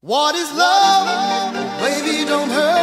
What is love? Baby, don't hurt.